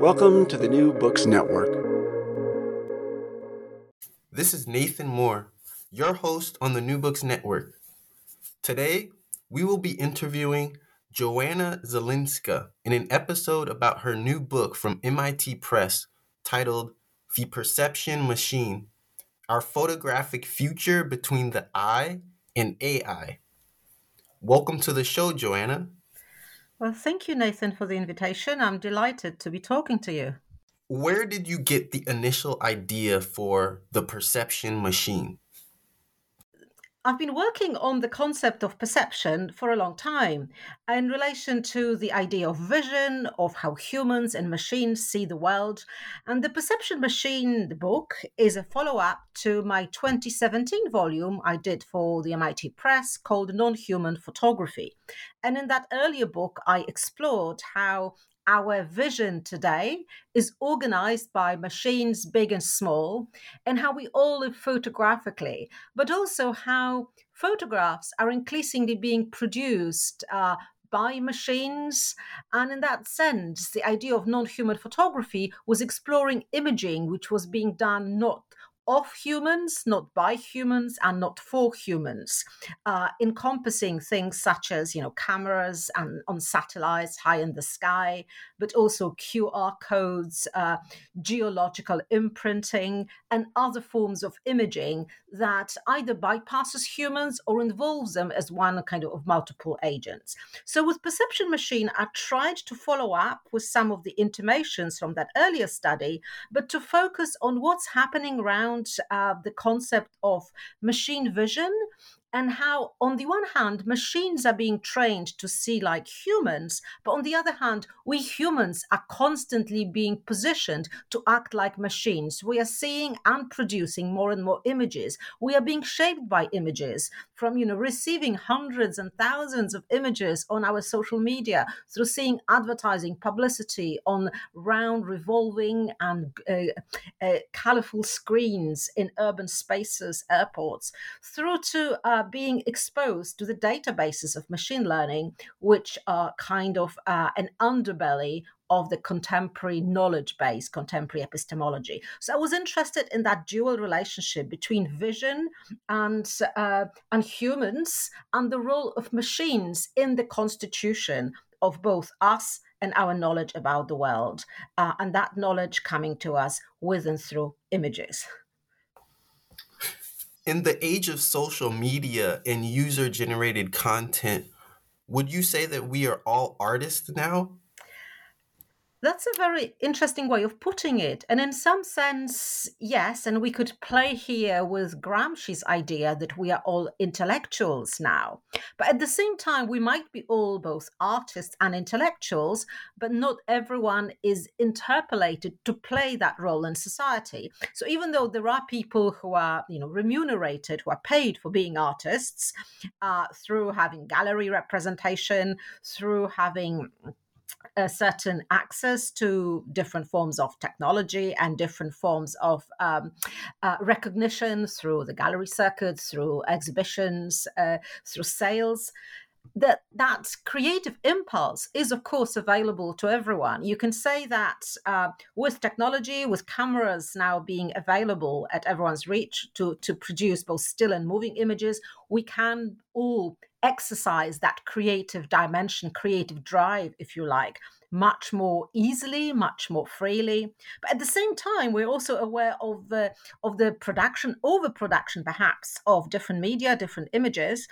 Welcome to the New Books Network. This is Nathan Moore, your host on the New Books Network. Today, we will be interviewing Joanna Zylinska in an episode about her new book from MIT Press titled The Perception Machine Our Photographic Future Between the Eye and AI. Welcome to the show, Joanna. Well, thank you, Nathan, for the invitation. I'm delighted to be talking to you. Where did you get the initial idea for the perception machine? I've been working on the concept of perception for a long time in relation to the idea of vision, of how humans and machines see the world. And the Perception Machine, the book, is a follow up to my 2017 volume I did for the MIT Press called Non Human Photography. And in that earlier book, I explored how our vision today is organized by machines big and small, and how we all live photographically, but also how photographs are increasingly being produced uh, by machines. And in that sense, the idea of non human photography was exploring imaging, which was being done not of humans, not by humans, and not for humans, uh, encompassing things such as you know cameras and on satellites high in the sky, but also QR codes, uh, geological imprinting, and other forms of imaging that either bypasses humans or involves them as one kind of multiple agents. So with Perception Machine, I tried to follow up with some of the intimations from that earlier study, but to focus on what's happening around around uh, the concept of machine vision and how, on the one hand, machines are being trained to see like humans, but on the other hand, we humans are constantly being positioned to act like machines. We are seeing and producing more and more images. We are being shaped by images from, you know, receiving hundreds and thousands of images on our social media through seeing advertising, publicity on round, revolving, and uh, uh, colorful screens in urban spaces, airports, through to uh, being exposed to the databases of machine learning, which are kind of uh, an underbelly of the contemporary knowledge base, contemporary epistemology. So I was interested in that dual relationship between vision and uh, and humans, and the role of machines in the constitution of both us and our knowledge about the world, uh, and that knowledge coming to us with and through images in the age of social media and user generated content, would you say that we are all artists now? That's a very interesting way of putting it. And in some sense, yes. And we could play here with Gramsci's idea that we are all intellectuals now. But at the same time, we might be all both artists and intellectuals, but not everyone is interpolated to play that role in society. So even though there are people who are, you know, remunerated, who are paid for being artists uh, through having gallery representation, through having a certain access to different forms of technology and different forms of um, uh, recognition through the gallery circuit, through exhibitions, uh, through sales. That that creative impulse is of course available to everyone. You can say that uh, with technology with cameras now being available at everyone's reach to to produce both still and moving images we can all exercise that creative dimension creative drive if you like much more easily, much more freely. But at the same time, we're also aware of the of the production, overproduction perhaps, of different media, different images,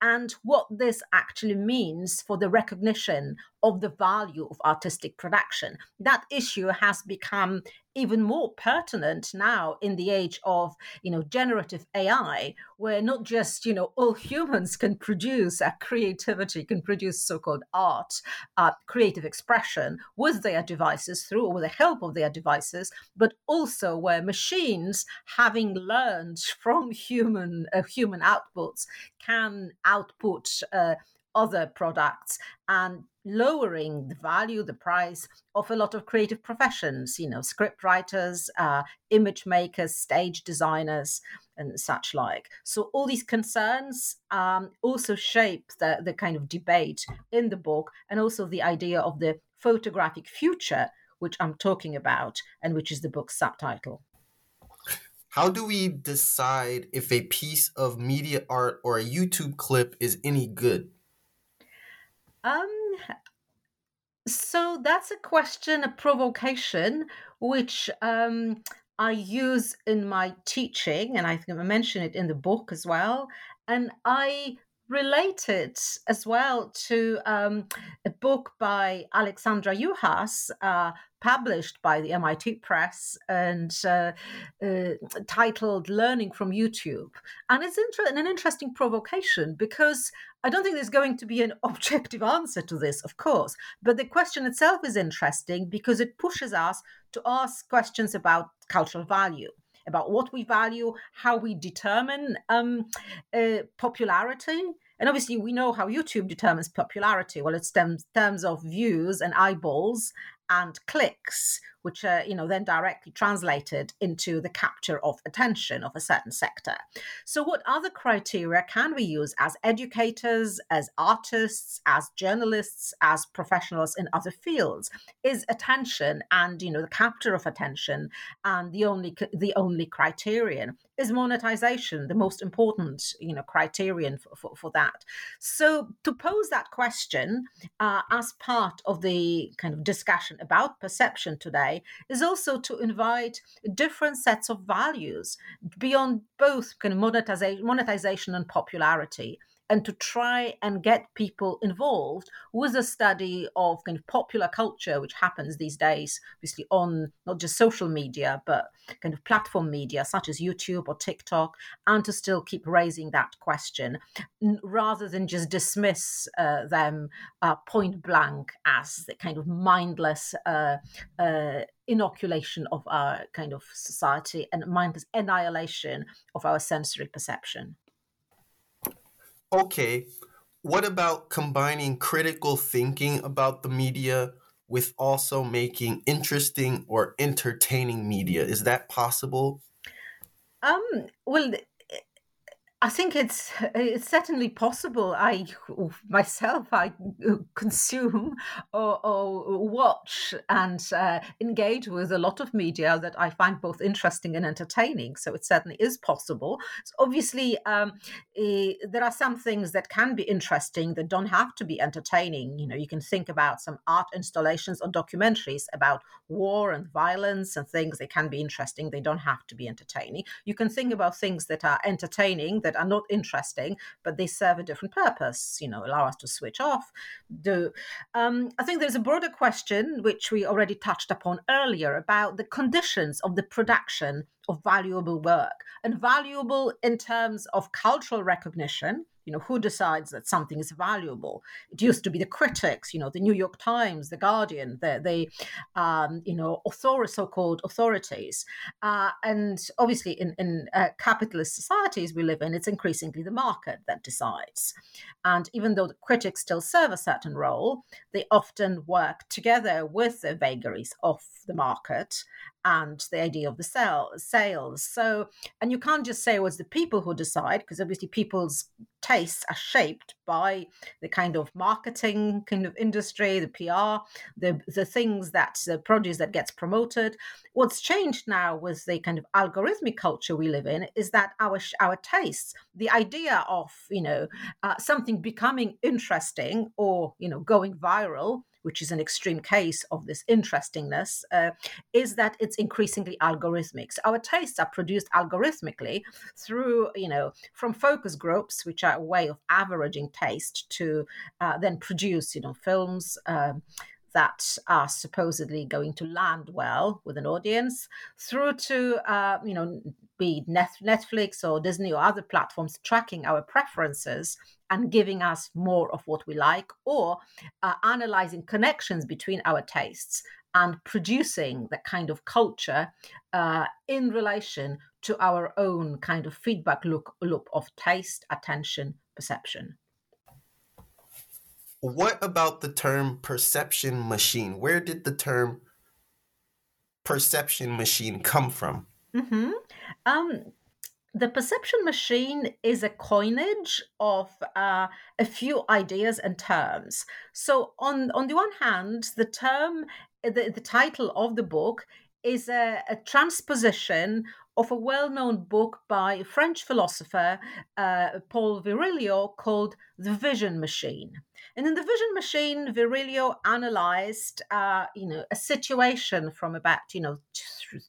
and what this actually means for the recognition of the value of artistic production. That issue has become even more pertinent now in the age of you know generative ai where not just you know all humans can produce a creativity can produce so-called art uh, creative expression with their devices through or with the help of their devices but also where machines having learned from human uh, human outputs can output uh, other products and lowering the value, the price of a lot of creative professions, you know, script writers, uh, image makers, stage designers, and such like. So all these concerns um, also shape the, the kind of debate in the book and also the idea of the photographic future, which I'm talking about, and which is the book's subtitle. How do we decide if a piece of media art or a YouTube clip is any good? Um, so that's a question, a provocation, which um, I use in my teaching, and I think I mention it in the book as well. And I relate it as well to um, a book by Alexandra Juhasz, uh, published by the MIT Press and uh, uh, titled Learning from YouTube. And it's inter- an interesting provocation because I don't think there's going to be an objective answer to this, of course, but the question itself is interesting because it pushes us to ask questions about cultural value about what we value, how we determine um, uh, popularity, and obviously, we know how YouTube determines popularity. Well, it's terms of views and eyeballs and clicks, which are you know then directly translated into the capture of attention of a certain sector. So, what other criteria can we use as educators, as artists, as journalists, as professionals in other fields? Is attention and you know the capture of attention and the only the only criterion? Is monetization the most important you know criterion for, for, for that? So, to pose that question uh, as part of the kind of discussion about perception today is also to invite different sets of values beyond both kind of monetization, monetization and popularity and to try and get people involved with a study of kind of popular culture, which happens these days, obviously on not just social media, but kind of platform media such as YouTube or TikTok, and to still keep raising that question rather than just dismiss uh, them uh, point blank as the kind of mindless uh, uh inoculation of our kind of society and mindless annihilation of our sensory perception okay, what about combining critical thinking about the media with also making interesting or entertaining media? Is that possible? Um, well, I think it's it's certainly possible. I myself I consume or, or watch and uh, engage with a lot of media that I find both interesting and entertaining. So it certainly is possible. So obviously, um, eh, there are some things that can be interesting that don't have to be entertaining. You know, you can think about some art installations or documentaries about war and violence and things. They can be interesting. They don't have to be entertaining. You can think about things that are entertaining that are not interesting, but they serve a different purpose, you know, allow us to switch off. Do um, I think there's a broader question, which we already touched upon earlier, about the conditions of the production of valuable work and valuable in terms of cultural recognition you know who decides that something is valuable? It used to be the critics you know the new york times the guardian the, the um, you know author- so-called authorities. Uh, and obviously in, in uh, capitalist societies we live in it's increasingly the market that decides. And even though the critics still serve a certain role they often work together with the vagaries of the market and the idea of the sale, sales. So, and you can't just say it was the people who decide, because obviously people's tastes are shaped by the kind of marketing kind of industry, the PR, the the things that the produce that gets promoted. What's changed now with the kind of algorithmic culture we live in is that our our tastes, the idea of you know uh, something becoming interesting or you know going viral which is an extreme case of this interestingness, uh, is that it's increasingly algorithmic. So our tastes are produced algorithmically through, you know, from focus groups, which are a way of averaging taste to uh, then produce, you know, films. Um, that are supposedly going to land well with an audience through to uh, you know be netflix or disney or other platforms tracking our preferences and giving us more of what we like or uh, analyzing connections between our tastes and producing that kind of culture uh, in relation to our own kind of feedback loop, loop of taste attention perception what about the term perception machine? Where did the term perception machine come from? Mm-hmm. Um, the perception machine is a coinage of uh, a few ideas and terms. So, on on the one hand, the term, the, the title of the book is a, a transposition of a well-known book by a French philosopher uh, Paul Virilio called The Vision Machine. And in the Vision Machine, Virilio analyzed, uh, you know, a situation from about, you know,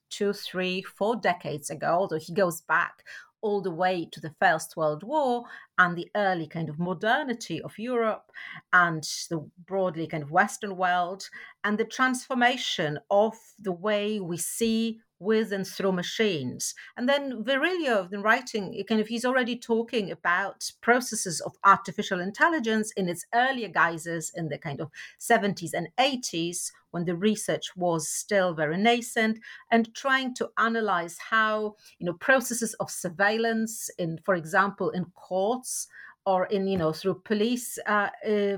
two, three, four decades ago. Although he goes back all the way to the First World War and the early kind of modernity of Europe and the broadly kind of Western world and the transformation of the way we see with and through machines. And then Virilio, in writing, kind of he's already talking about processes of artificial intelligence in its earlier guises in the kind of 70s and 80s when the research was still very nascent and trying to analyze how you know processes of surveillance in for example in courts or in you know through police uh, uh,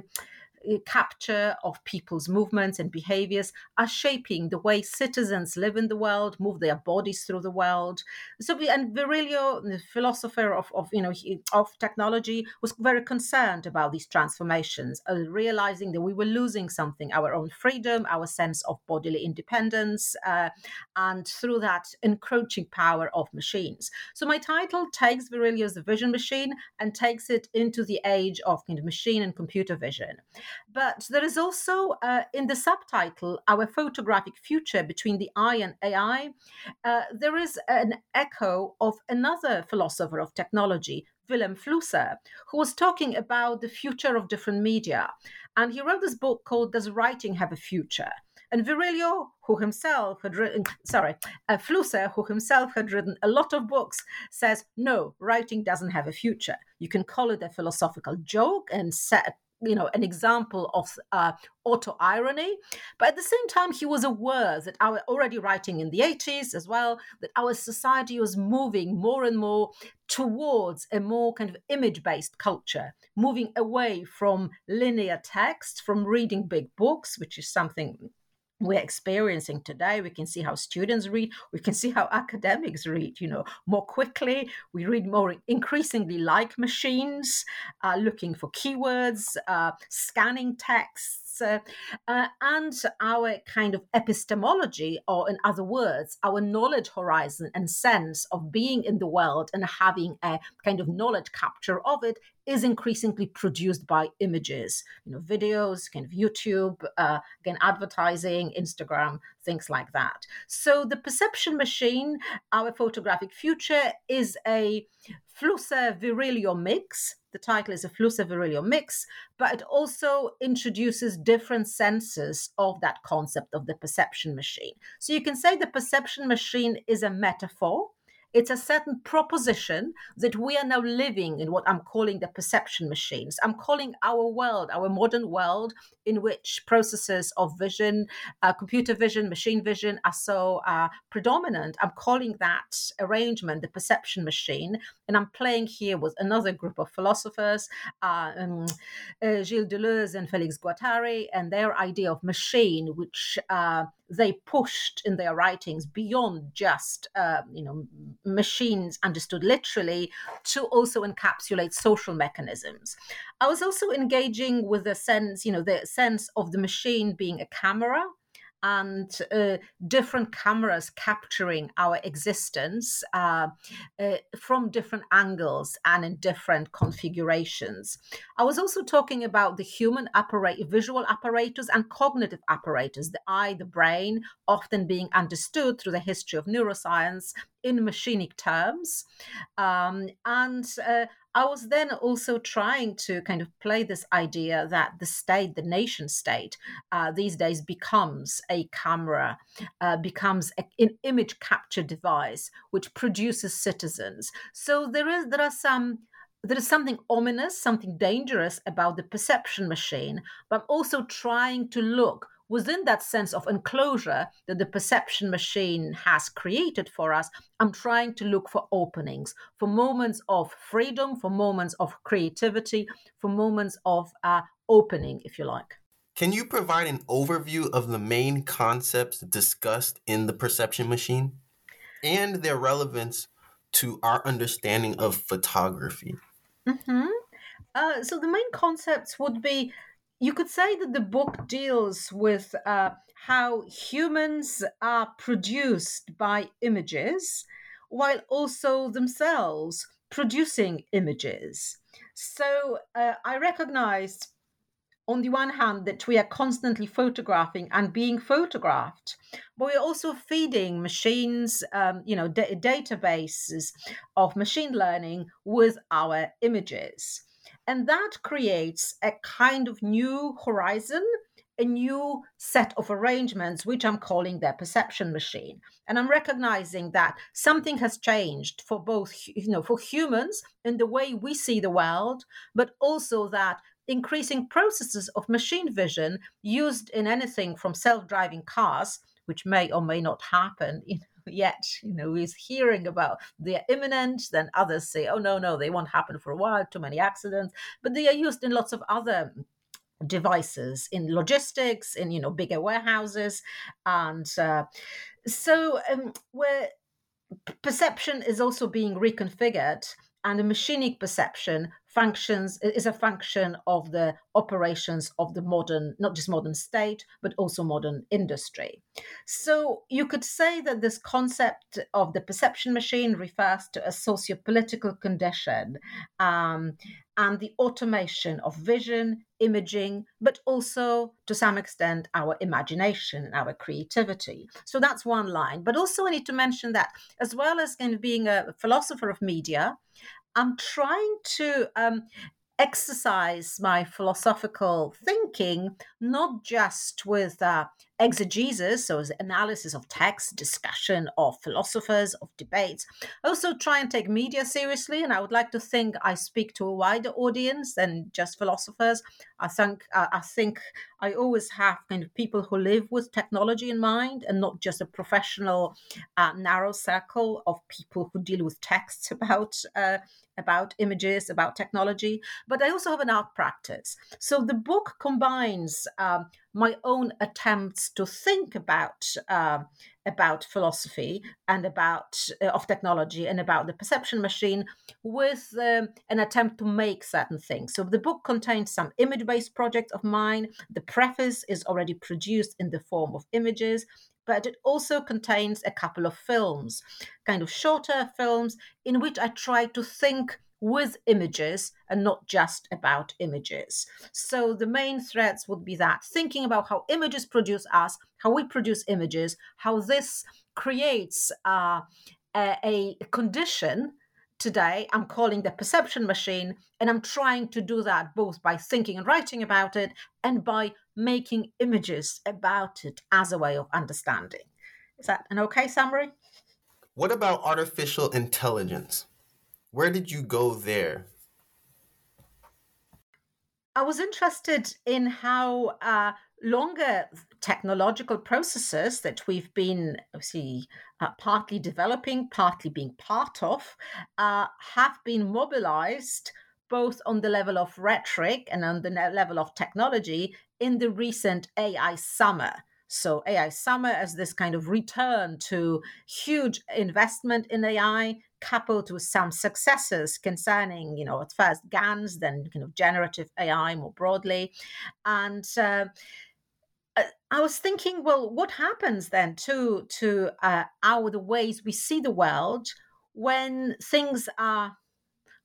capture of people's movements and behaviors are shaping the way citizens live in the world, move their bodies through the world. So, and Virilio, the philosopher of, of you know of technology, was very concerned about these transformations, uh, realizing that we were losing something: our own freedom, our sense of bodily independence, uh, and through that encroaching power of machines. So, my title takes Virilio's Vision Machine and takes it into the age of kind of machine and computer vision. But there is also uh, in the subtitle, Our Photographic Future Between the Eye and AI, uh, there is an echo of another philosopher of technology, Vilém Flusser, who was talking about the future of different media. And he wrote this book called Does Writing Have a Future? And Virilio, who himself had written, sorry, uh, Flusser, who himself had written a lot of books, says, no, writing doesn't have a future. You can call it a philosophical joke and set you know an example of uh, auto irony but at the same time he was aware that our already writing in the 80s as well that our society was moving more and more towards a more kind of image based culture moving away from linear text from reading big books which is something we're experiencing today we can see how students read we can see how academics read you know more quickly. We read more increasingly like machines uh, looking for keywords uh, scanning texts uh, uh, and our kind of epistemology, or in other words, our knowledge horizon and sense of being in the world and having a kind of knowledge capture of it is increasingly produced by images, you know, videos, kind of YouTube, uh, again, advertising, Instagram, things like that. So the perception machine, our photographic future, is a Flusser Virilio mix. The title is a Flusser Virilio mix, but it also introduces different senses of that concept of the perception machine. So you can say the perception machine is a metaphor it's a certain proposition that we are now living in what I'm calling the perception machines. I'm calling our world, our modern world, in which processes of vision, uh, computer vision, machine vision are so uh, predominant. I'm calling that arrangement the perception machine. And I'm playing here with another group of philosophers, uh, um, uh, Gilles Deleuze and Felix Guattari, and their idea of machine, which uh, they pushed in their writings beyond just uh, you know machines understood literally to also encapsulate social mechanisms i was also engaging with the sense you know the sense of the machine being a camera and uh, different cameras capturing our existence uh, uh, from different angles and in different configurations. I was also talking about the human visual apparatus and cognitive apparatus, the eye, the brain, often being understood through the history of neuroscience in machinic terms. Um, and uh, I was then also trying to kind of play this idea that the state, the nation state, uh, these days becomes a camera, uh, becomes a, an image capture device which produces citizens. So there is there are some there is something ominous, something dangerous about the perception machine, but I'm also trying to look within that sense of enclosure that the perception machine has created for us, I'm trying to look for openings, for moments of freedom, for moments of creativity, for moments of uh, opening, if you like. Can you provide an overview of the main concepts discussed in the perception machine and their relevance to our understanding of photography? Mm-hmm. Uh, so the main concepts would be you could say that the book deals with uh, how humans are produced by images while also themselves producing images. So uh, I recognized, on the one hand, that we are constantly photographing and being photographed, but we're also feeding machines, um, you know, da- databases of machine learning with our images. And that creates a kind of new horizon, a new set of arrangements, which I'm calling their perception machine. And I'm recognizing that something has changed for both, you know, for humans in the way we see the world, but also that increasing processes of machine vision used in anything from self-driving cars which may or may not happen you know, yet. You know, he's hearing about they're imminent. Then others say, oh, no, no, they won't happen for a while, too many accidents. But they are used in lots of other devices in logistics in you know bigger warehouses and uh, so um, where perception is also being reconfigured and the machinic perception functions is a function of the operations of the modern not just modern state but also modern industry. So you could say that this concept of the perception machine refers to a socio-political condition um, and the automation of vision imaging but also to some extent our imagination our creativity. So that's one line. But also i need to mention that as well as of being a philosopher of media I'm trying to um, exercise my philosophical thinking, not just with uh, exegesis, so analysis of text, discussion of philosophers, of debates. Also try and take media seriously, and I would like to think I speak to a wider audience than just philosophers. I think uh, I think I always have kind of people who live with technology in mind, and not just a professional uh, narrow circle of people who deal with texts about uh, about images, about technology, but I also have an art practice. So the book combines um, my own attempts to think about uh, about philosophy and about uh, of technology and about the perception machine with um, an attempt to make certain things. So the book contains some image-based projects of mine. The preface is already produced in the form of images but it also contains a couple of films, kind of shorter films, in which I try to think with images and not just about images. So the main threads would be that thinking about how images produce us, how we produce images, how this creates uh, a, a condition today I'm calling the perception machine, and I'm trying to do that both by thinking and writing about it and by making images about it as a way of understanding. Is that an okay summary? What about artificial intelligence? Where did you go there? I was interested in how uh, longer technological processes that we've been obviously uh, partly developing, partly being part of, uh, have been mobilized both on the level of rhetoric and on the level of technology in the recent AI summer. So, AI summer as this kind of return to huge investment in AI, coupled with some successes concerning, you know, at first GANs, then kind of generative AI more broadly. And uh, I was thinking, well, what happens then to to uh, our the ways we see the world when things are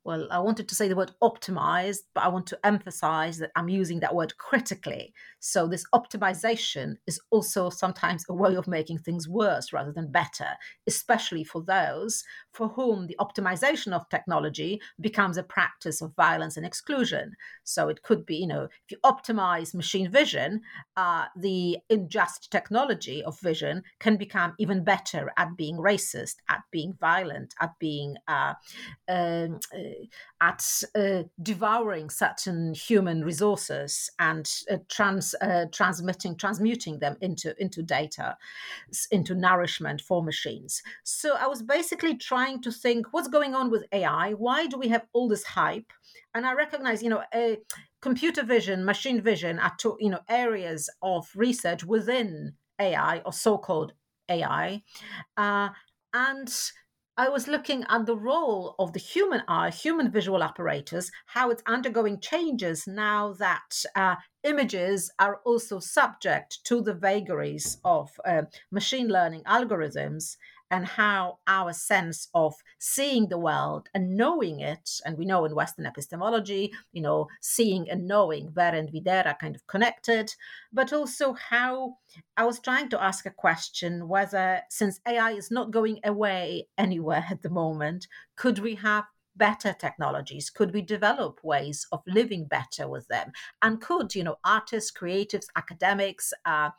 well, I wanted to say the word optimized, but I want to emphasize that I'm using that word critically. So, this optimization is also sometimes a way of making things worse rather than better, especially for those for whom the optimization of technology becomes a practice of violence and exclusion. So, it could be, you know, if you optimize machine vision, uh, the unjust technology of vision can become even better at being racist, at being violent, at being uh, um, at uh, devouring certain human resources and uh, trans, uh, transmitting, transmuting them into, into data, into nourishment for machines. So I was basically trying to think what's going on with AI? Why do we have all this hype? And I recognize, you know, a computer vision, machine vision are two, you know, areas of research within AI or so-called AI. Uh, and I was looking at the role of the human eye, human visual apparatus, how it's undergoing changes now that uh, images are also subject to the vagaries of uh, machine learning algorithms and how our sense of seeing the world and knowing it, and we know in Western epistemology, you know, seeing and knowing, ver and we there are kind of connected, but also how I was trying to ask a question whether, since AI is not going away anywhere at the moment, could we have better technologies? Could we develop ways of living better with them? And could, you know, artists, creatives, academics, uh,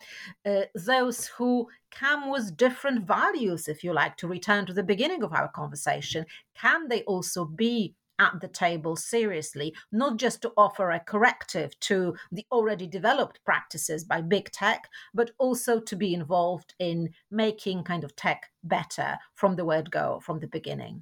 uh, those who come with different values, if you like, to return to the beginning of our conversation, can they also be at the table seriously, not just to offer a corrective to the already developed practices by big tech, but also to be involved in making kind of tech better from the word go, from the beginning.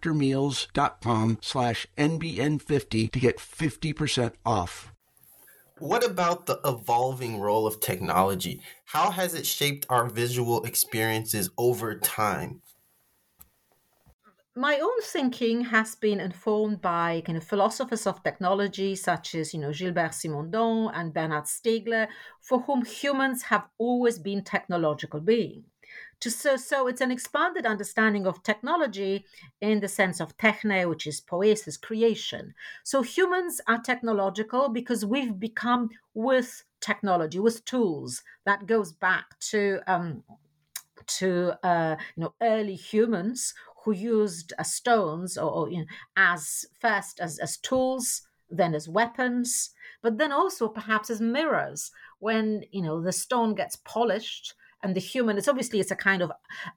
factormeals.com slash NBN50 to get 50% off. What about the evolving role of technology? How has it shaped our visual experiences over time? my own thinking has been informed by kind of philosophers of technology such as you know Gilbert Simondon and Bernard Stiegler, for whom humans have always been technological beings to so, so it's an expanded understanding of technology in the sense of techne, which is poiesis creation. So humans are technological because we've become with technology, with tools. That goes back to um, to uh, you know early humans who used uh, stones or, or you know, as first as, as tools then as weapons but then also perhaps as mirrors when you know the stone gets polished and the human it's obviously it's a kind of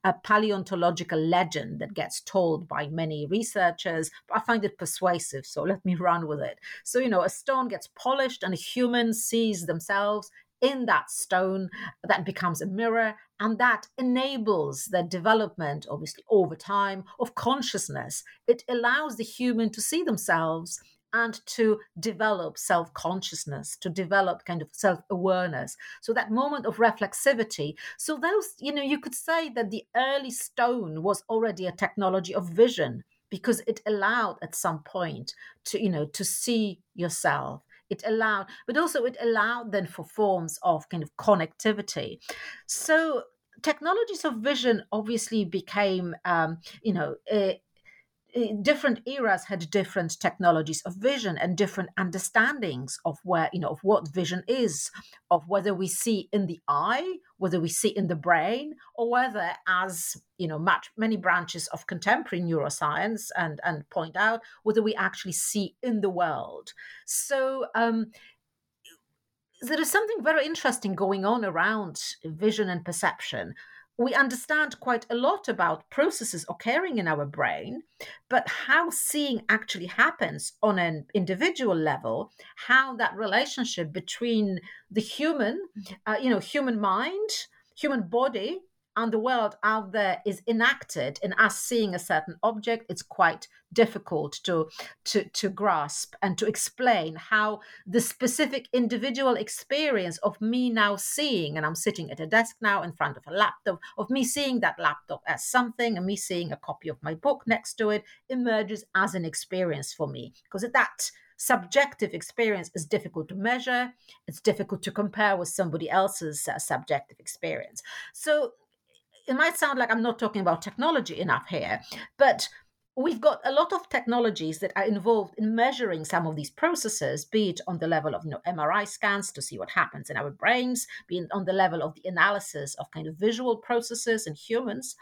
a paleontological legend that gets told by many researchers but i find it persuasive so let me run with it. So you know a stone gets polished and a human sees themselves in that stone that becomes a mirror and that enables the development obviously over time of consciousness. It allows the human to see themselves and to develop self consciousness, to develop kind of self awareness. So that moment of reflexivity. So, those, you know, you could say that the early stone was already a technology of vision because it allowed at some point to, you know, to see yourself. It allowed, but also it allowed then for forms of kind of connectivity. So, technologies of vision obviously became, um, you know, uh, different eras had different technologies of vision and different understandings of where you know of what vision is of whether we see in the eye whether we see in the brain or whether as you know much many branches of contemporary neuroscience and and point out whether we actually see in the world. So um there is something very interesting going on around vision and perception we understand quite a lot about processes occurring in our brain, but how seeing actually happens on an individual level, how that relationship between the human, uh, you know, human mind, human body, and the world out there is enacted in us seeing a certain object, it's quite difficult to, to, to grasp and to explain how the specific individual experience of me now seeing, and I'm sitting at a desk now in front of a laptop, of me seeing that laptop as something and me seeing a copy of my book next to it emerges as an experience for me. Because that subjective experience is difficult to measure it's difficult to compare with somebody else's uh, subjective experience so it might sound like I'm not talking about technology enough here, but we've got a lot of technologies that are involved in measuring some of these processes, be it on the level of you know, MRI scans to see what happens in our brains, be it on the level of the analysis of kind of visual processes in humans.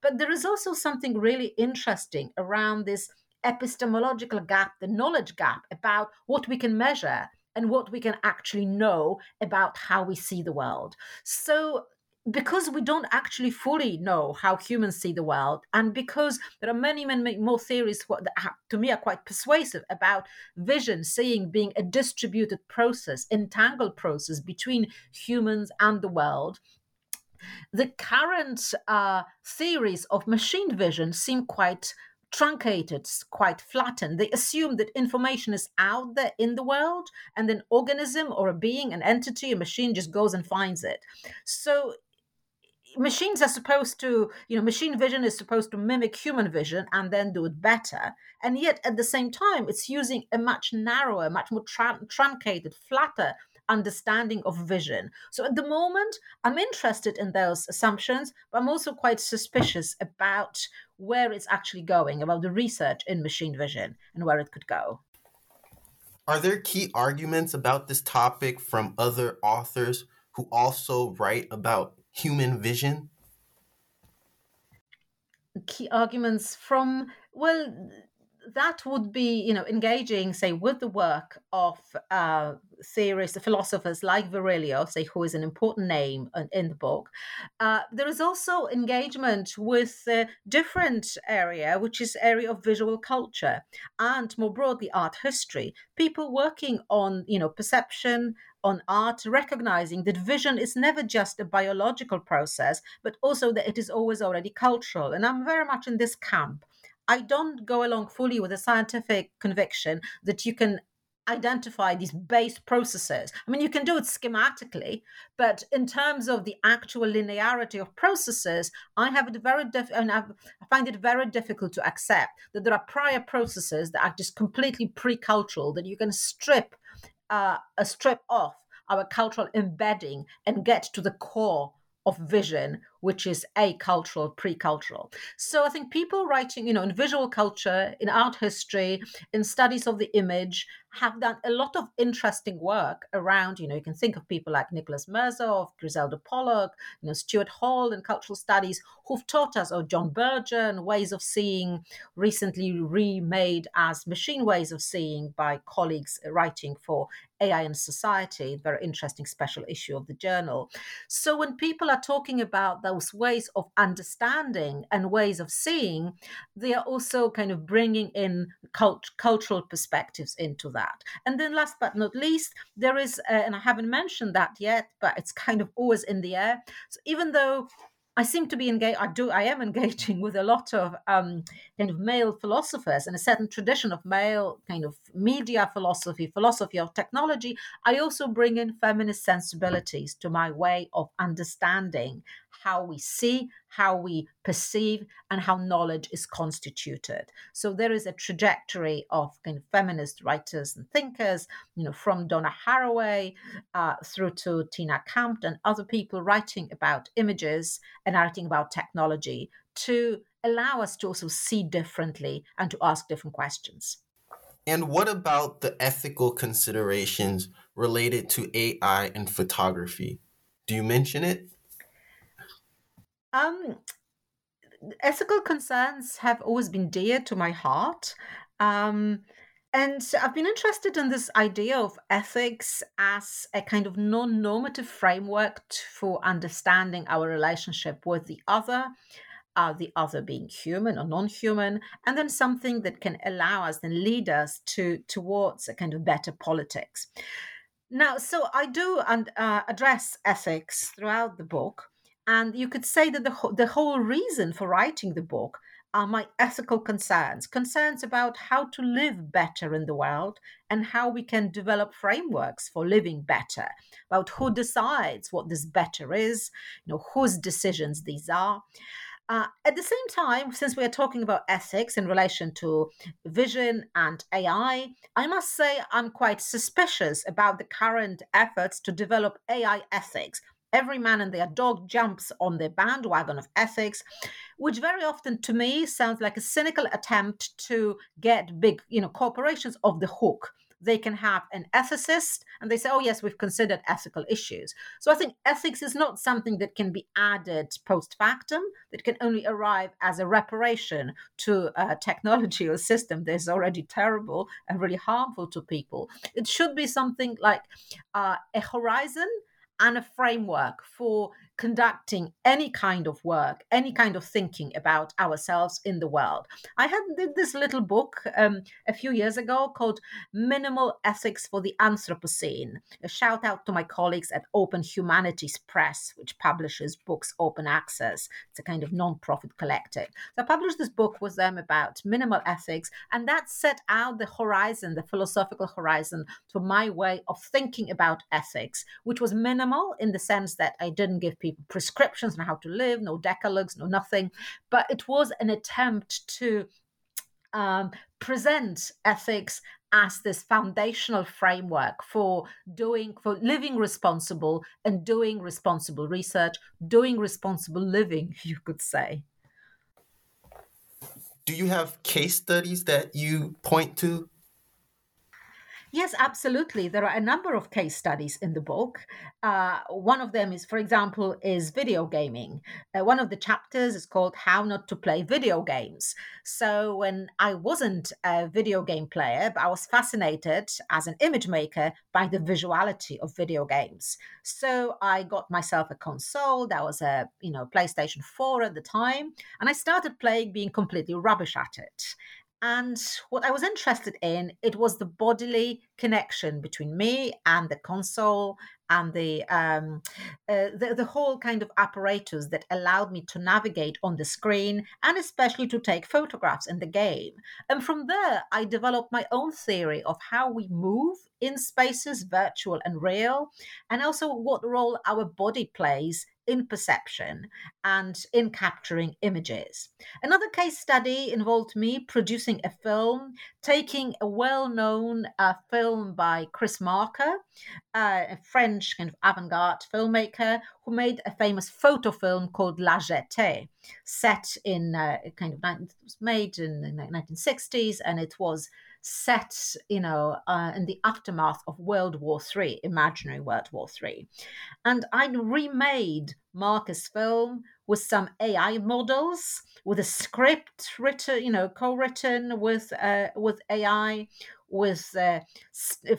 But there is also something really interesting around this epistemological gap, the knowledge gap about what we can measure and what we can actually know about how we see the world. So because we don't actually fully know how humans see the world, and because there are many, many more theories that to me are quite persuasive about vision seeing being a distributed process, entangled process between humans and the world, the current uh, theories of machine vision seem quite truncated, quite flattened. They assume that information is out there in the world, and an organism or a being, an entity, a machine just goes and finds it. So machines are supposed to you know machine vision is supposed to mimic human vision and then do it better. And yet at the same time it's using a much narrower much more truncated flatter understanding of vision. So at the moment i'm interested in those assumptions but i'm also quite suspicious about where it's actually going about the research in machine vision and where it could go. Are there key arguments about this topic from other authors who also write about human vision? Key arguments from, well, that would be, you know, engaging, say, with the work of uh, theorists, philosophers like Virilio, say, who is an important name in the book. Uh, there is also engagement with a different area, which is area of visual culture and more broadly art history. People working on, you know, perception, on art, recognizing that vision is never just a biological process, but also that it is always already cultural. And I'm very much in this camp. I don't go along fully with a scientific conviction that you can identify these base processes. I mean, you can do it schematically, but in terms of the actual linearity of processes, I have it very diff- and I find it very difficult to accept that there are prior processes that are just completely pre-cultural that you can strip uh, a strip off our cultural embedding and get to the core of vision, which is acultural, pre-cultural. So I think people writing, you know, in visual culture, in art history, in studies of the image, have done a lot of interesting work around, you know, you can think of people like Nicholas Mirzoeff, Griselda Pollock, you know, Stuart Hall in cultural studies, who've taught us, or John Berger and ways of seeing, recently remade as machine ways of seeing by colleagues writing for AI and Society, very interesting special issue of the journal. So when people are talking about those ways of understanding and ways of seeing, they are also kind of bringing in cult- cultural perspectives into that. And then last but not least, there is, uh, and I haven't mentioned that yet, but it's kind of always in the air. So even though I seem to be engaged. I do. I am engaging with a lot of um, kind of male philosophers and a certain tradition of male kind of media philosophy, philosophy of technology. I also bring in feminist sensibilities to my way of understanding how we see, how we perceive, and how knowledge is constituted. So there is a trajectory of kind of feminist writers and thinkers, you know, from Donna Haraway uh, through to Tina Campt and other people writing about images and writing about technology to allow us to also see differently and to ask different questions. And what about the ethical considerations related to AI and photography? Do you mention it? Um, ethical concerns have always been dear to my heart. Um, and I've been interested in this idea of ethics as a kind of non normative framework for understanding our relationship with the other, uh, the other being human or non human, and then something that can allow us and lead us to towards a kind of better politics. Now, so I do uh, address ethics throughout the book. And you could say that the, the whole reason for writing the book are my ethical concerns, concerns about how to live better in the world and how we can develop frameworks for living better, about who decides what this better is, you know, whose decisions these are. Uh, at the same time, since we are talking about ethics in relation to vision and AI, I must say I'm quite suspicious about the current efforts to develop AI ethics every man and their dog jumps on the bandwagon of ethics which very often to me sounds like a cynical attempt to get big you know corporations off the hook. They can have an ethicist and they say oh yes we've considered ethical issues. So i think ethics is not something that can be added post factum that can only arrive as a reparation to a technology or system that is already terrible and really harmful to people. It should be something like uh, a horizon and a framework for conducting any kind of work, any kind of thinking about ourselves in the world. I had this little book um, a few years ago called Minimal Ethics for the Anthropocene. A shout out to my colleagues at Open Humanities Press, which publishes books open access. It's a kind of non-profit collective. So I published this book with them about minimal ethics, and that set out the horizon, the philosophical horizon, to my way of thinking about ethics, which was minimal in the sense that I didn't give people prescriptions on how to live, no decalogues, no nothing. But it was an attempt to um, present ethics as this foundational framework for doing for living responsible and doing responsible research doing responsible living you could say do you have case studies that you point to Yes, absolutely. There are a number of case studies in the book. Uh, one of them is, for example, is video gaming. Uh, one of the chapters is called "How Not to Play Video Games." So, when I wasn't a video game player, but I was fascinated as an image maker by the visuality of video games. So, I got myself a console. That was a you know PlayStation Four at the time, and I started playing, being completely rubbish at it. And what I was interested in, it was the bodily connection between me and the console and the, um, uh, the the whole kind of apparatus that allowed me to navigate on the screen and especially to take photographs in the game. And from there, I developed my own theory of how we move in spaces, virtual and real, and also what role our body plays in perception and in capturing images. Another case study involved me producing a film, taking a well known uh, film by Chris Marker, uh, a French kind of avant garde filmmaker who made a famous photo film called La Jetée, set in uh, kind of, it was made in the 1960s and it was set, you know, uh, in the aftermath of World War Three, imaginary World War Three, And I remade Marker's film with some AI models, with a script written, you know, co-written with uh, with AI, with uh,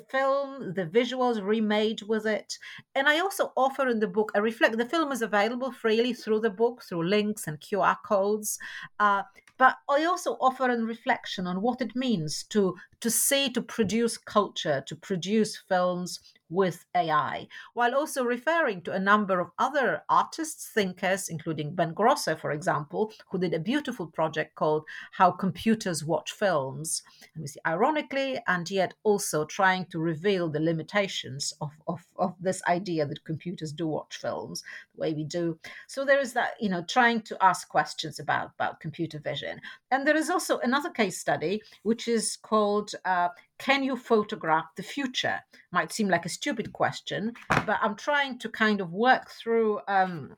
film, the visuals remade with it. And I also offer in the book a reflect. The film is available freely through the book, through links and QR codes. Uh, but I also offer a reflection on what it means to to see, to produce culture, to produce films with AI, while also referring to a number of other artists, thinkers, including Ben Grosser, for example, who did a beautiful project called How Computers Watch Films. And we see ironically, and yet also trying to reveal the limitations of, of, of this idea that computers do watch films the way we do. So there is that, you know, trying to ask questions about, about computer vision. And there is also another case study, which is called uh, Can You Photograph the Future? Might seem like a stupid question, but I'm trying to kind of work through. Um,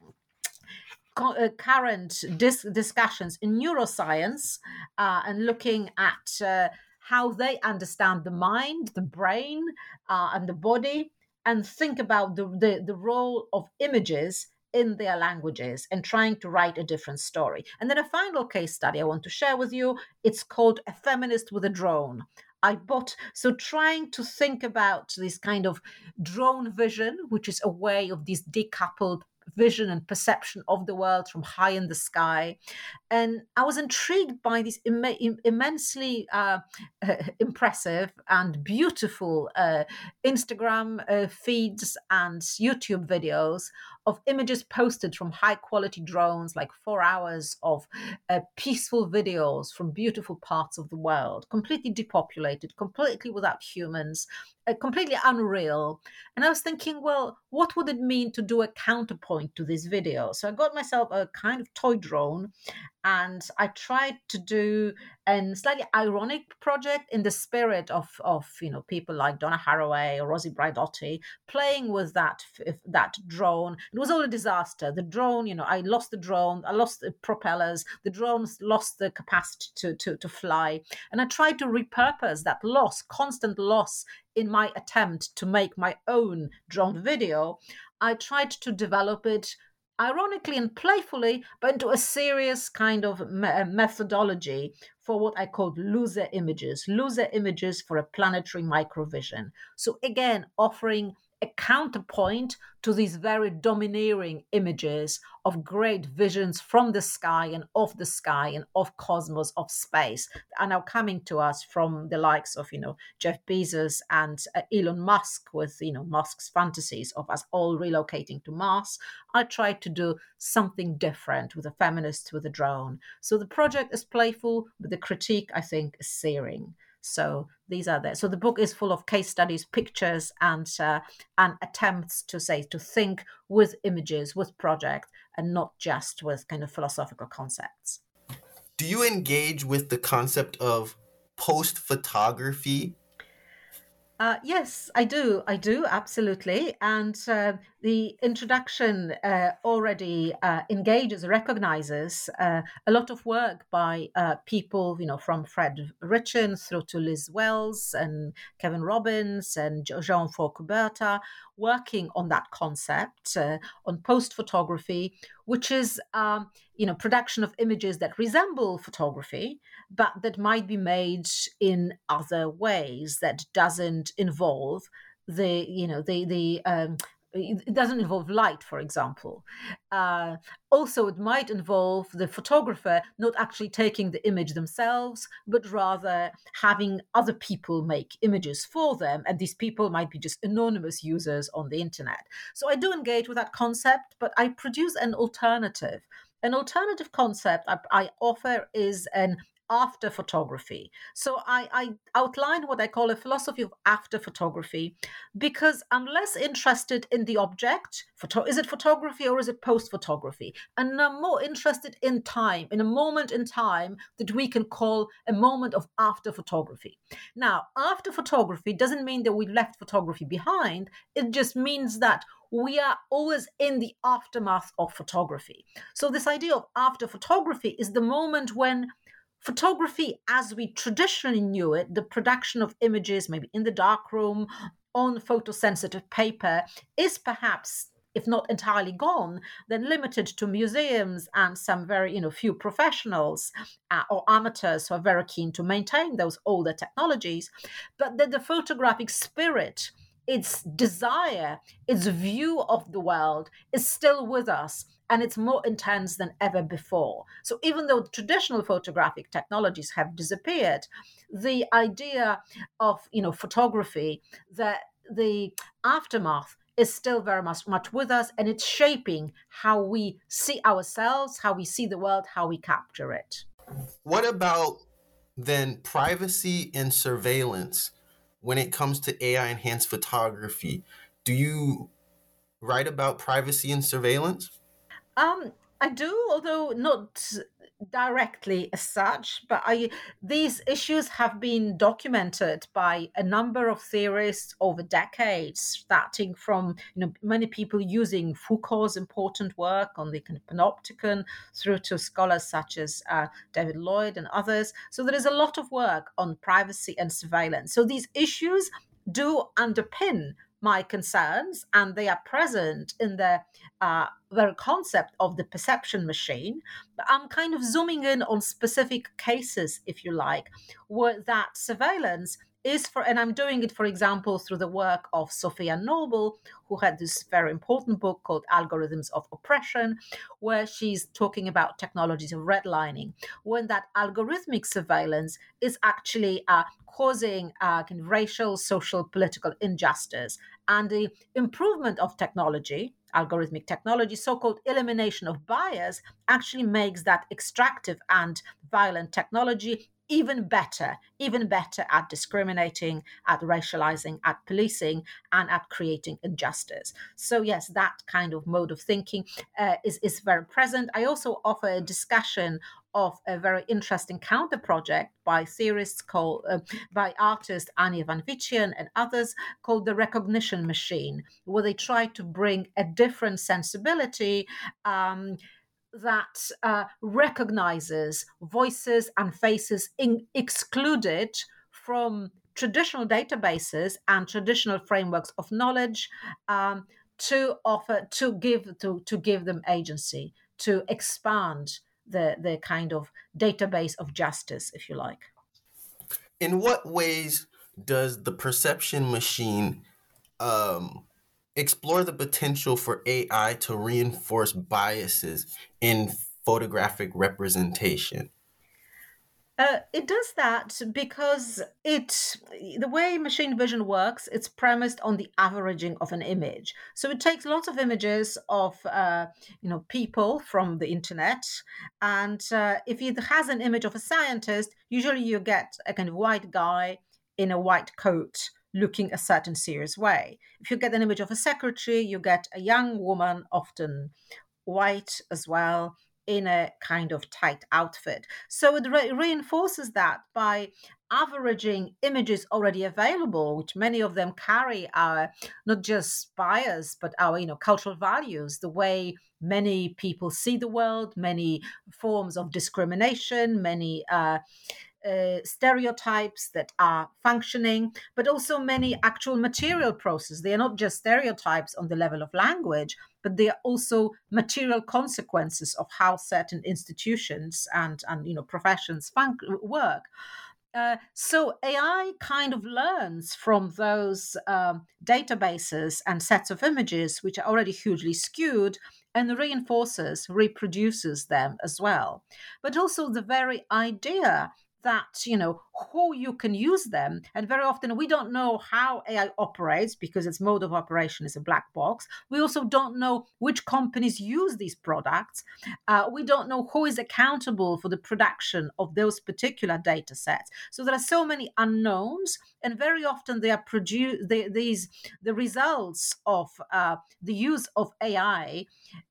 uh, current dis- discussions in neuroscience uh, and looking at uh, how they understand the mind, the brain, uh, and the body, and think about the, the, the role of images in their languages and trying to write a different story. And then a final case study I want to share with you. It's called A Feminist with a Drone. I bought, so trying to think about this kind of drone vision, which is a way of this decoupled vision and perception of the world from high in the sky. And I was intrigued by these Im- immensely uh, uh, impressive and beautiful uh, Instagram uh, feeds and YouTube videos of images posted from high quality drones, like four hours of uh, peaceful videos from beautiful parts of the world, completely depopulated, completely without humans, uh, completely unreal. And I was thinking, well, what would it mean to do a counterpoint to this video? So I got myself a kind of toy drone and I tried to do a slightly ironic project in the spirit of of you know people like Donna Haraway or Rosi Braidotti playing with that that drone. It was all a disaster. The drone, you know, I lost the drone, I lost the propellers, the drones lost the capacity to to to fly, and I tried to repurpose that loss, constant loss, in my attempt to make my own drone video. I tried to develop it ironically and playfully, but into a serious kind of me- uh, methodology for what I called loser images, loser images for a planetary microvision. So, again, offering a counterpoint to these very domineering images of great visions from the sky and of the sky and of cosmos of space are now coming to us from the likes of you know Jeff Bezos and uh, Elon Musk with you know Musk's fantasies of us all relocating to Mars. I tried to do something different with a feminist with a drone. So the project is playful but the critique I think is searing so these are there. So the book is full of case studies, pictures, and uh, and attempts to say to think with images, with project, and not just with kind of philosophical concepts. Do you engage with the concept of post photography uh, yes, I do. I do absolutely. And uh, the introduction uh, already uh, engages, recognizes uh, a lot of work by uh, people, you know, from Fred Ritchin through to Liz Wells and Kevin Robins and Jean Foucault working on that concept on post photography, which is, um, you know, production of images that resemble photography, but that might be made in other ways that doesn't involve the you know the the um, it doesn't involve light, for example. Uh, also, it might involve the photographer not actually taking the image themselves, but rather having other people make images for them. And these people might be just anonymous users on the internet. So I do engage with that concept, but I produce an alternative. An alternative concept I, I offer is an after photography. So I, I outline what I call a philosophy of after photography because I'm less interested in the object. Photo- is it photography or is it post photography? And I'm more interested in time, in a moment in time that we can call a moment of after photography. Now, after photography doesn't mean that we left photography behind, it just means that we are always in the aftermath of photography. So, this idea of after photography is the moment when photography as we traditionally knew it, the production of images, maybe in the darkroom, on photosensitive paper, is perhaps if not entirely gone, then limited to museums and some very, you know, few professionals uh, or amateurs who are very keen to maintain those older technologies. But that the photographic spirit, its desire, its view of the world is still with us and it's more intense than ever before. So even though traditional photographic technologies have disappeared, the idea of you know photography, that the aftermath is still very much much with us and it's shaping how we see ourselves, how we see the world, how we capture it. What about then privacy and surveillance when it comes to AI enhanced photography? Do you write about privacy and surveillance? Um, I do, although not directly as such, but I, these issues have been documented by a number of theorists over decades, starting from you know many people using Foucault's important work on the kind of panopticon through to scholars such as uh, David Lyon and others. So there is a lot of work on privacy and surveillance. So these issues do underpin my concerns, and they are present in the uh, very concept of the perception machine. But I'm kind of zooming in on specific cases, if you like, where that surveillance is for, and I'm doing it, for example, through the work of Safiya Noble, who had this very important book called Algorithms of Oppression, where she's talking about technologies of redlining, when that algorithmic surveillance is actually uh, causing uh, kind of racial, social, political injustice. And the improvement of technology, algorithmic technology, so called elimination of bias, actually makes that extractive and violent technology even better, even better at discriminating, at racializing, at policing, and at creating injustice. So, yes, that kind of mode of thinking uh, is, is very present. I also offer a discussion of a very interesting counter project by theorists called uh, by artist Annie van Witjen and others called the recognition machine, where they try to bring a different sensibility. Um, that uh, recognizes voices and faces in, excluded from traditional databases and traditional frameworks of knowledge um, to offer to give to, to give them agency to expand the the kind of database of justice if you like. In what ways does the perception machine um, explore the potential for AI to reinforce biases in photographic representation. Uh, it does that because it the way machine vision works it's premised on the averaging of an image so it takes lots of images of uh, you know people from the internet and uh, if it has an image of a scientist usually you get a kind of white guy in a white coat looking a certain serious way. If you get an image of a secretary, you get a young woman, often white as well, in a kind of tight outfit. So it re- reinforces that by averaging images already available, which many of them carry our not just bias, but our you know cultural values, the way many people see the world, many forms of discrimination, many uh, uh, stereotypes that are functioning, but also many actual material processes. They are not just stereotypes on the level of language, but they are also material consequences of how certain institutions and, and you know professions fun- work. Uh, so AI kind of learns from those um, databases and sets of images, which are already hugely skewed, and reinforces, reproduces them as well. But also the very idea that you know who you can use them. And very often we don't know how ai operates because its mode of operation is a black box. We also don't know which companies use these products. Uh, we don't know who is accountable for the production of those particular data sets. So there are so many unknowns and very often they are produced these the results of uh, the use of ai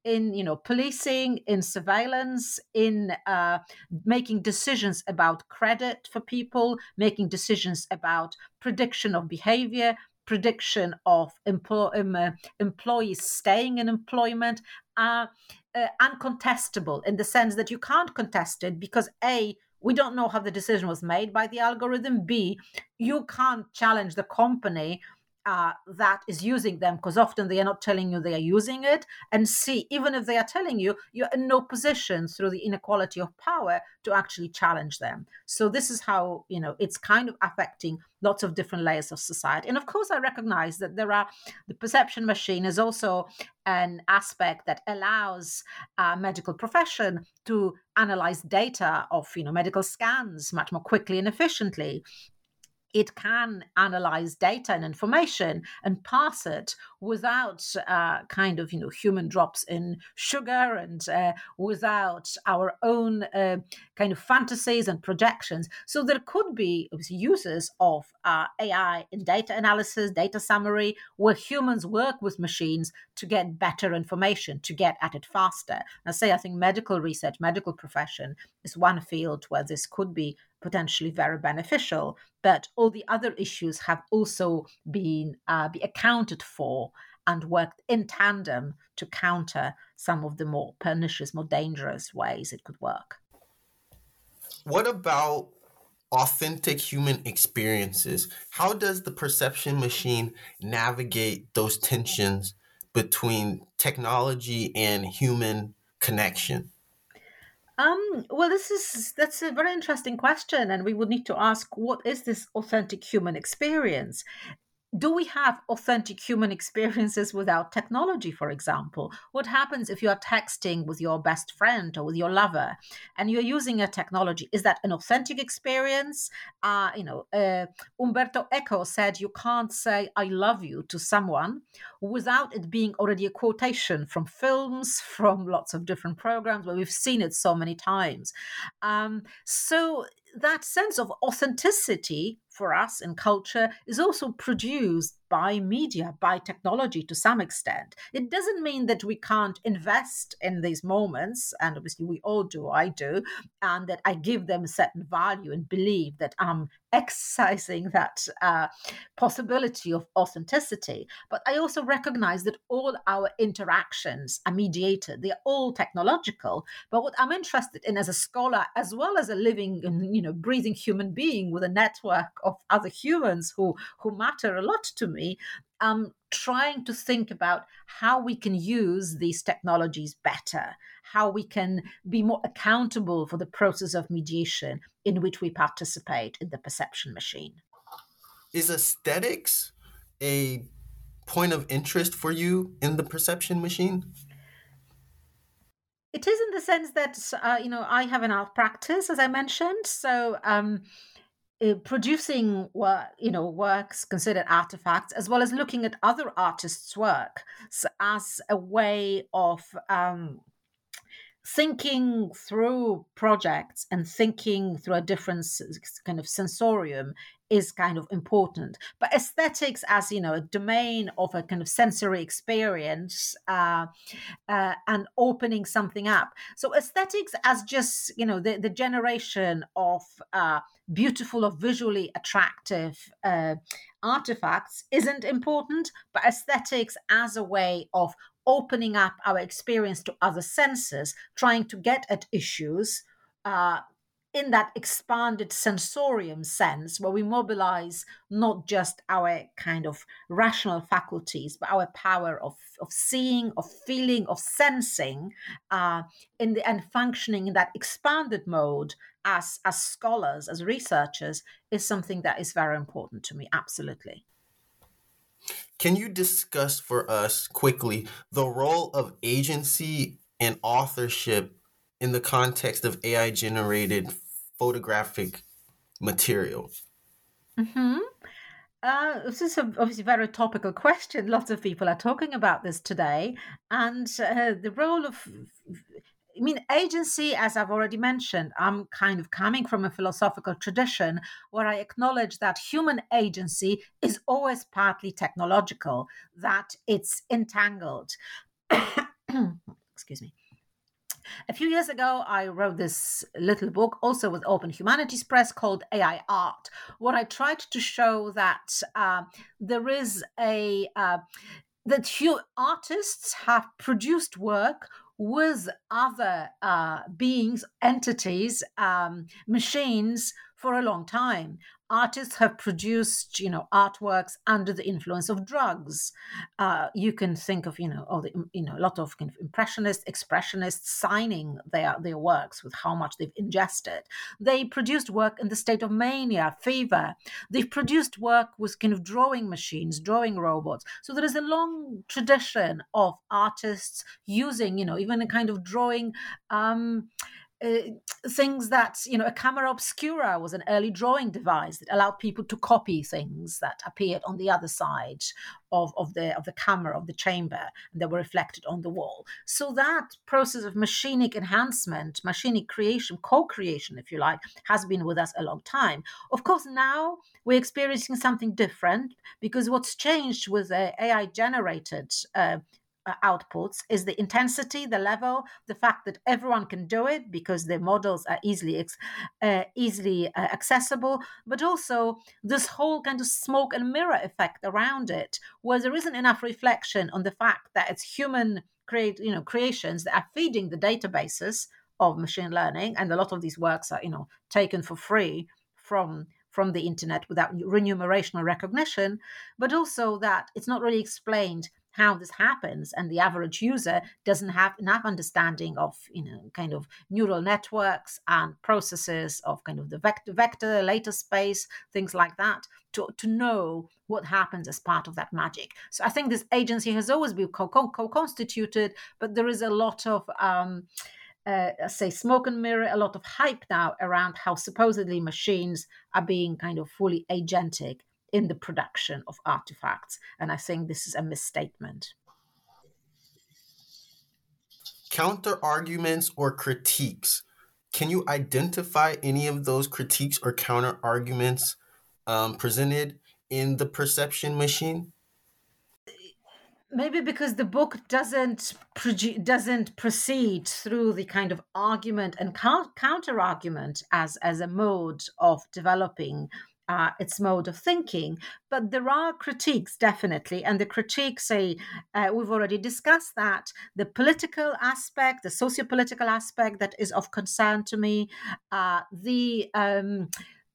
in you know policing in surveillance in uh, making decisions about credit for people making decisions about prediction of behavior prediction of um, uh, employees staying in employment are uh, uncontestable in the sense that you can't contest it because a we don't know how the decision was made by the algorithm. B you can't challenge the company uh, that is using them because often they are not telling you they are using it. And see even if they are telling you you're in no position through the inequality of power to actually challenge them. So this is how you know it's kind of affecting lots of different layers of society. And of course i recognize that there are the perception machine is also an aspect that allows a medical profession to analyze data of you know medical scans much more quickly and efficiently it can analyze data and information and pass it without uh, kind of you know human drops in sugar and uh, without our own uh, kind of fantasies and projections. So there could be uses of uh, AI in data analysis, data summary, where humans work with machines to get better information, to get at it faster. I say I think medical research, medical profession is one field where this could be potentially very beneficial. But all the other issues have also been uh, be accounted for and worked in tandem to counter some of the more pernicious, more dangerous ways it could work. What about authentic human experiences? How does the perception machine navigate those tensions between technology and human connection? Um, well, this is that's a very interesting question, and we would need to ask what is this authentic human experience? Do we have authentic human experiences without technology for example? What happens if you are texting with your best friend or with your lover and you're using a technology? Is that an authentic experience? Uh, you know uh, umberto eco said you can't say i love you to someone without it being already a quotation from films from lots of different programs where we've seen it so many times. Um, so that sense of authenticity for us in culture is also produced by media, by technology to some extent. It doesn't mean that we can't invest in these moments, and obviously we all do, I do, and that I give them a certain value and believe that I'm exercising that uh, possibility of authenticity. But I also recognize that all our interactions are mediated, they're all technological. But what I'm interested in as a scholar, as well as a living and you know breathing human being with a network of other humans who who matter a lot to me um, trying to think about how we can use these technologies better, how we can be more accountable for the process of mediation in which we participate in the perception machine. Is aesthetics a point of interest for you in the perception machine? It is in the sense that uh, you know I have an art practice, as I mentioned. So um, uh, producing work, you know, works considered artifacts, as well as looking at other artists' work as a way of um, thinking through projects and thinking through a different kind of sensorium is kind of important. But aesthetics, as you know, a domain of a kind of sensory experience uh, uh, and opening something up. So aesthetics, as just you know, the, the generation of uh, beautiful or visually attractive uh, artifacts isn't important, but aesthetics as a way of opening up our experience to other senses, trying to get at issues uh, in that expanded sensorium sense, where we mobilize not just our kind of rational faculties, but our power of, of seeing, of feeling, of sensing, uh, in the and functioning in that expanded mode as as scholars, as researchers, is something that is very important to me. Absolutely. Can you discuss for us quickly the role of agency and authorship in the context of AI generated photographic material? Hmm. Uh, this is a, obviously a very topical question. Lots of people are talking about this today, and uh, the role of I mean, agency, as I've already mentioned, I'm kind of coming from a philosophical tradition where I acknowledge that human agency is always partly technological, that it's entangled. Excuse me. A few years ago, I wrote this little book, also with Open Humanities Press, called AI Art, where I tried to show that uh, there is a uh, that artists have produced work with other uh, beings, entities, um, machines for a long time. Artists have produced you know artworks under the influence of drugs. Uh, you can think of you know all the you know a lot of kind of impressionists expressionists signing their their works with how much they've ingested. They produced work in the state of mania fever. They've produced work with kind of drawing machines drawing robots. So there is a long tradition of artists using you know even a kind of drawing um, uh, things that you know a camera obscura was an early drawing device that allowed people to copy things that appeared on the other side of, of the of the camera of the chamber and they were reflected on the wall. So that process of machinic enhancement machinic creation co-creation if you like has been with us a long time. Of course now we're experiencing something different because what's changed with the ai generated uh, outputs is the intensity, the level, the fact that everyone can do it because the models are easily uh, easily uh, accessible, but also this whole kind of smoke and mirror effect around it, where there isn't enough reflection on the fact that it's human create you know creations that are feeding the databases of machine learning, and a lot of these works are you know taken for free from from the internet without remuneration or recognition, but also that it's not really explained how this happens and the average user doesn't have enough understanding of you know kind of neural networks and processes of kind of the vector vector latent space things like that to, to know what happens as part of that magic. So i think this agency has always been co-constituted but there is a lot of um, uh, say smoke and mirror a lot of hype now around how supposedly machines are being kind of fully agentic in the production of artifacts. And I think this is a misstatement. Counter arguments or critiques. Can you identify any of those critiques or counter arguments um, presented in the perception machine? maybe because the book doesn't doesn't proceed through the kind of argument and counter argument as as a mode of developing uh, its mode of thinking. But there are critiques, definitely. And the critiques say, uh, we've already discussed that the political aspect, the socio political aspect that is of concern to me, uh, the um,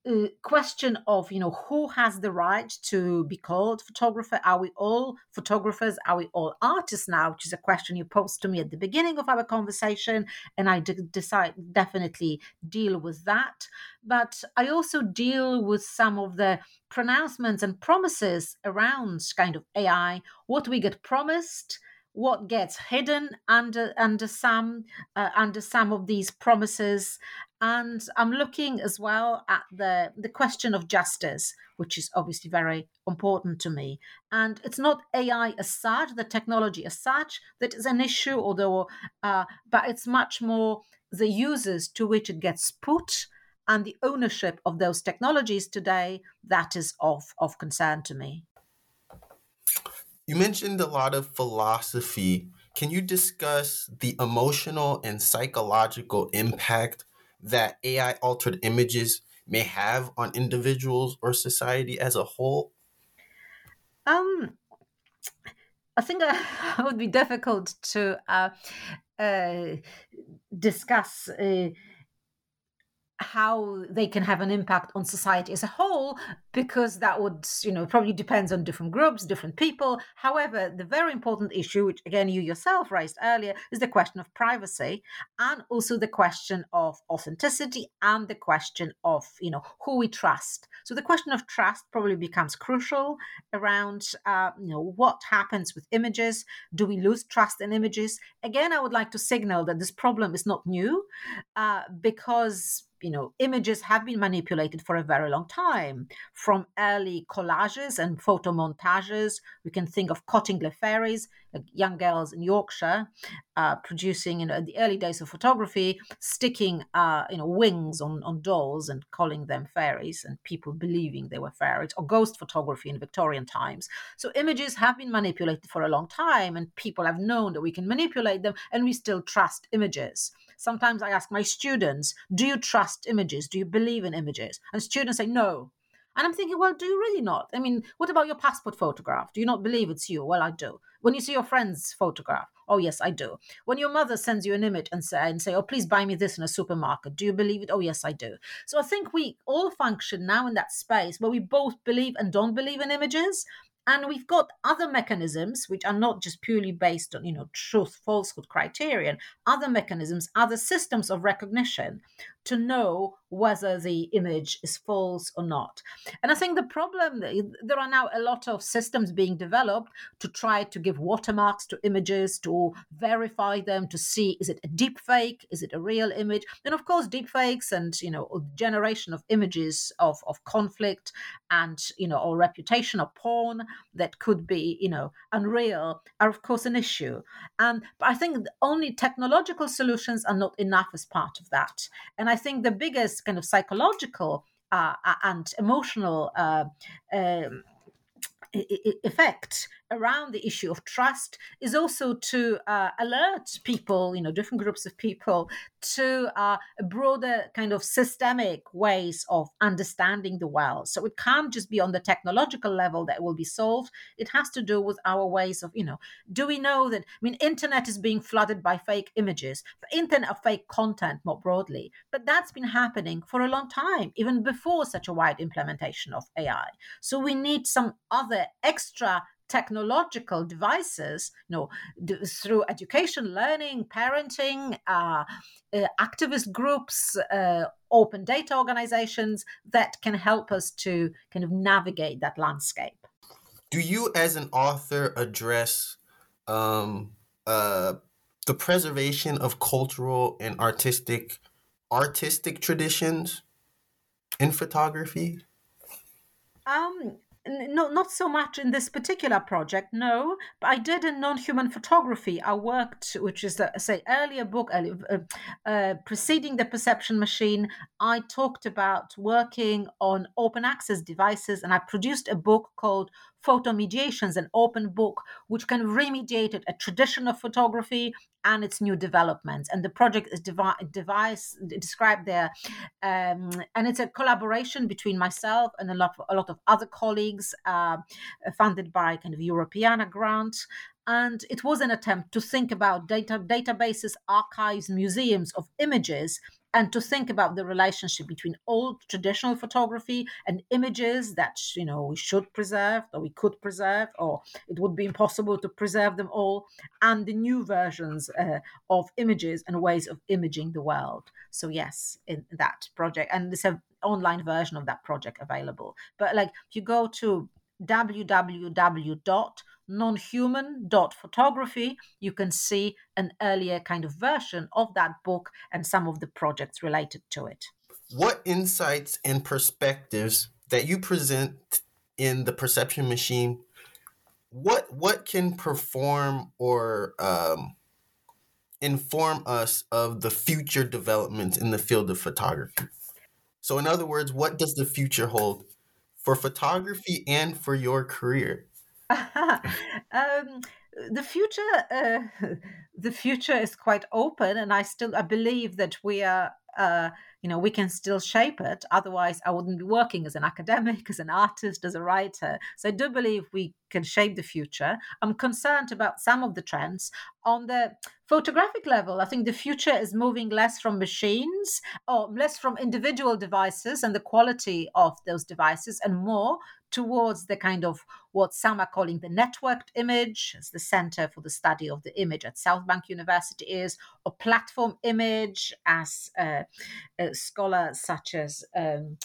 uh, question of you know who has the right to be called photographer? Are we all photographers? Are we all artists now? Which is a question you posed to me at the beginning of our conversation and i decide definitely deal with that. But i also deal with some of the pronouncements and promises around kind of ai what we get promised what gets hidden under under some uh, under some of these promises and i'm looking as well at the the question of justice which is obviously very important to me and it's not ai as such the technology as such that is an issue although uh, but it's much more the uses to which it gets put and the ownership of those technologies today that is of of concern to me you mentioned a lot of philosophy. Can you discuss the emotional and psychological impact that AI altered images may have on individuals or society as a whole? Um, I think uh, it would be difficult to uh, uh, discuss uh, how they can have an impact on society as a whole because that would you know probably depends on different groups different people. However the very important issue which again you yourself raised earlier is the question of privacy and also the question of authenticity and the question of you know who we trust. So the question of trust probably becomes crucial around uh, you know what happens with images. Do we lose trust in images? Again i would like to signal that this problem is not new uh, because you know, images have been manipulated for a very long time. From early collages and photo montages, we can think of Cottingley fairies, young girls in Yorkshire, uh, producing, you know, in the early days of photography, sticking, uh, you know, wings on, on dolls and calling them fairies, and people believing they were fairies, or ghost photography in Victorian times. So images have been manipulated for a long time, and people have known that we can manipulate them, and we still trust images. Sometimes I ask my students, Do you trust images? Do you believe in images? And students say, No. And I'm thinking, well, do you really not? I mean, what about your passport photograph? Do you not believe it's you? Well, I do. When you see your friend's photograph, oh yes, I do. When your mother sends you an image and say and say, oh, please buy me this in a supermarket, do you believe it? Oh yes, I do. So I think we all function now in that space where we both believe and don't believe in images, and we've got other mechanisms which are not just purely based on, you know, truth, falsehood criterion, other mechanisms, other systems of recognition to know whether the image is false or not. And I think the problem there are now a lot of systems being developed to try to give watermarks to images, to verify them, to see is it a deep fake, is it a real image? And of course, deep fakes and you know generation of images of, of conflict and you know or reputation or porn that could be you know unreal are of course an issue. And I think only technological solutions are not enough as part of that. And I think the biggest kind of psychological uh, and emotional uh, um, effect around the issue of trust is also to uh, alert people, you know, different groups of people to uh, broader kind of systemic ways of understanding the world. So it can't just be on the technological level that will be solved. It has to do with our ways of, you know, do we know that, I mean, internet is being flooded by fake images, internet of fake content more broadly, but that's been happening for a long time, even before such a wide implementation of AI. So we need some other extra technological devices, you know, d- through education, learning, parenting, uh, uh, activist groups, uh, open data organizations that can help us to kind of navigate that landscape. Do you, as an author, address um, uh, the preservation of cultural and artistic artistic traditions in photography? Um, no, not so much in this particular project, no. But I did in non-human photography. I worked, which is a say earlier book, uh, uh, preceding the Perception Machine. I talked about working on open access devices, and I produced a book called Photo Mediations, an open book which can of remediated a tradition of photography and its new developments. And the project is devi- device, described there, um, and it's a collaboration between myself and a lot, of, a lot of other colleagues, uh, funded by kind of Europeana grant. And it was an attempt to think about data, databases, archives, museums of images and to think about the relationship between old traditional photography and images that you know we should preserve or we could preserve or it would be impossible to preserve them all and the new versions uh, of images and ways of imaging the world. So yes in that project and there's an online version of that project available. But like if you go to www nonhuman.photography, you can see an earlier kind of version of that book and some of the projects related to it. What insights and perspectives that you present in the perception machine what what can perform or um, inform us of the future developments in the field of photography so in other words what does the future hold for photography and for your career um, the future, uh, the future is quite open, and I still I believe that we are. Uh, you know, we can still shape it. Otherwise, I wouldn't be working as an academic, as an artist, as a writer. So I do believe we can shape the future. I'm concerned about some of the trends. On the photographic level, I think the future is moving less from machines or less from individual devices and the quality of those devices and more towards the kind of what some are calling the networked image, as the Center for the Study of the Image at South Bank University is, or platform image, as uh, uh, scholars such as um,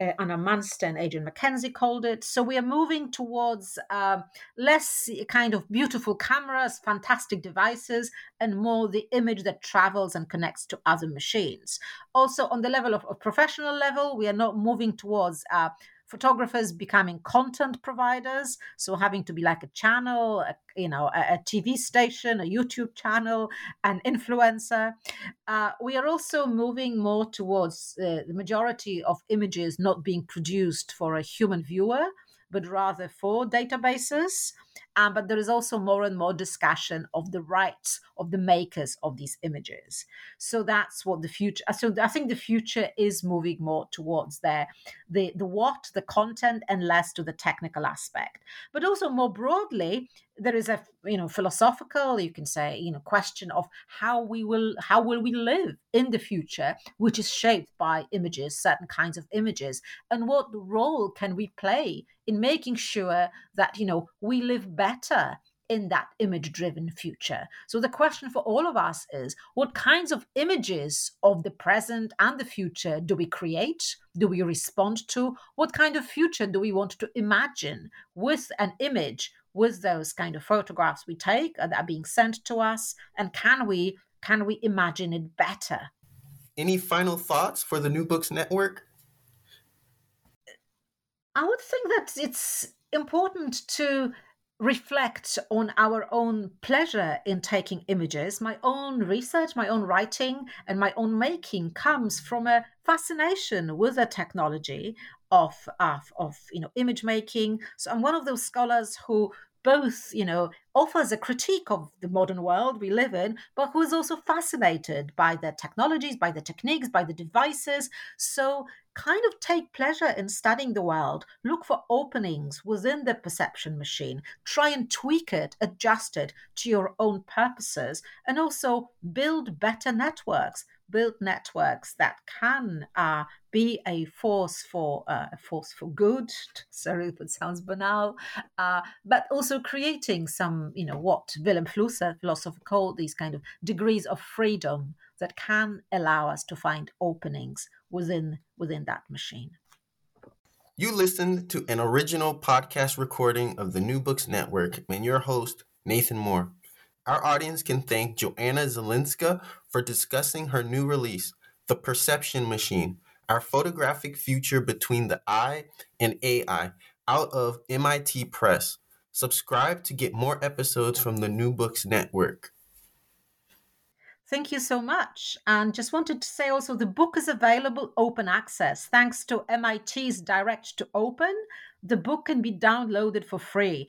uh, Anna Munster and Adrian Mackenzie called it. So we are moving towards um, less kind of beautiful cameras, fantastic devices, and more the image that travels and connects to other machines. Also, on the level of, of professional level, we are not moving towards uh, photographers becoming content providers. So having to be like a channel a, you know a, a tv station a youtube channel an influencer. Uh, we are also moving more towards uh, the majority of images not being produced for a human viewer but rather for databases um, but there is also more and more discussion of the rights of the makers of these images. So that's what the future. So I think the future is moving more towards the the the what, the content, and less to the technical aspect. But also more broadly, there is a you know philosophical you can say you know question of how we will how will we live in the future which is shaped by images certain kinds of images and what role can we play in making sure that you know we live better in that image driven future. So the question for all of us is what kinds of images of the present and the future do we create? Do we respond to? What kind of future do we want to imagine with an image? With those kind of photographs we take uh, that are being sent to us, and can we can we imagine it better? Any final thoughts for the New Books Network? I would think that it's important to reflect on our own pleasure in taking images. My own research, my own writing, and my own making comes from a fascination with the technology of, of, of you know image making. So I'm one of those scholars who both, you know, offers a critique of the modern world we live in, but who is also fascinated by the technologies, by the techniques, by the devices. So, kind of take pleasure in studying the world, look for openings within the perception machine, try and tweak it, adjust it to your own purposes, and also build better networks build networks that can uh, be a force for uh, a force for good. Sorry if it sounds banal, uh, but also creating some, you know, what Vilém Flusser, philosopher, called these kind of degrees of freedom that can allow us to find openings within within that machine. You listened to an original podcast recording of the New Books Network and your host, Nathan Moore. Our audience can thank Joanna Zylinska for discussing her new release, The Perception Machine Our Photographic Future Between the Eye and AI, out of MIT Press. Subscribe to get more episodes from the New Books Network. Thank you so much. And just wanted to say also the book is available open access. Thanks to MIT's Direct to Open, the book can be downloaded for free.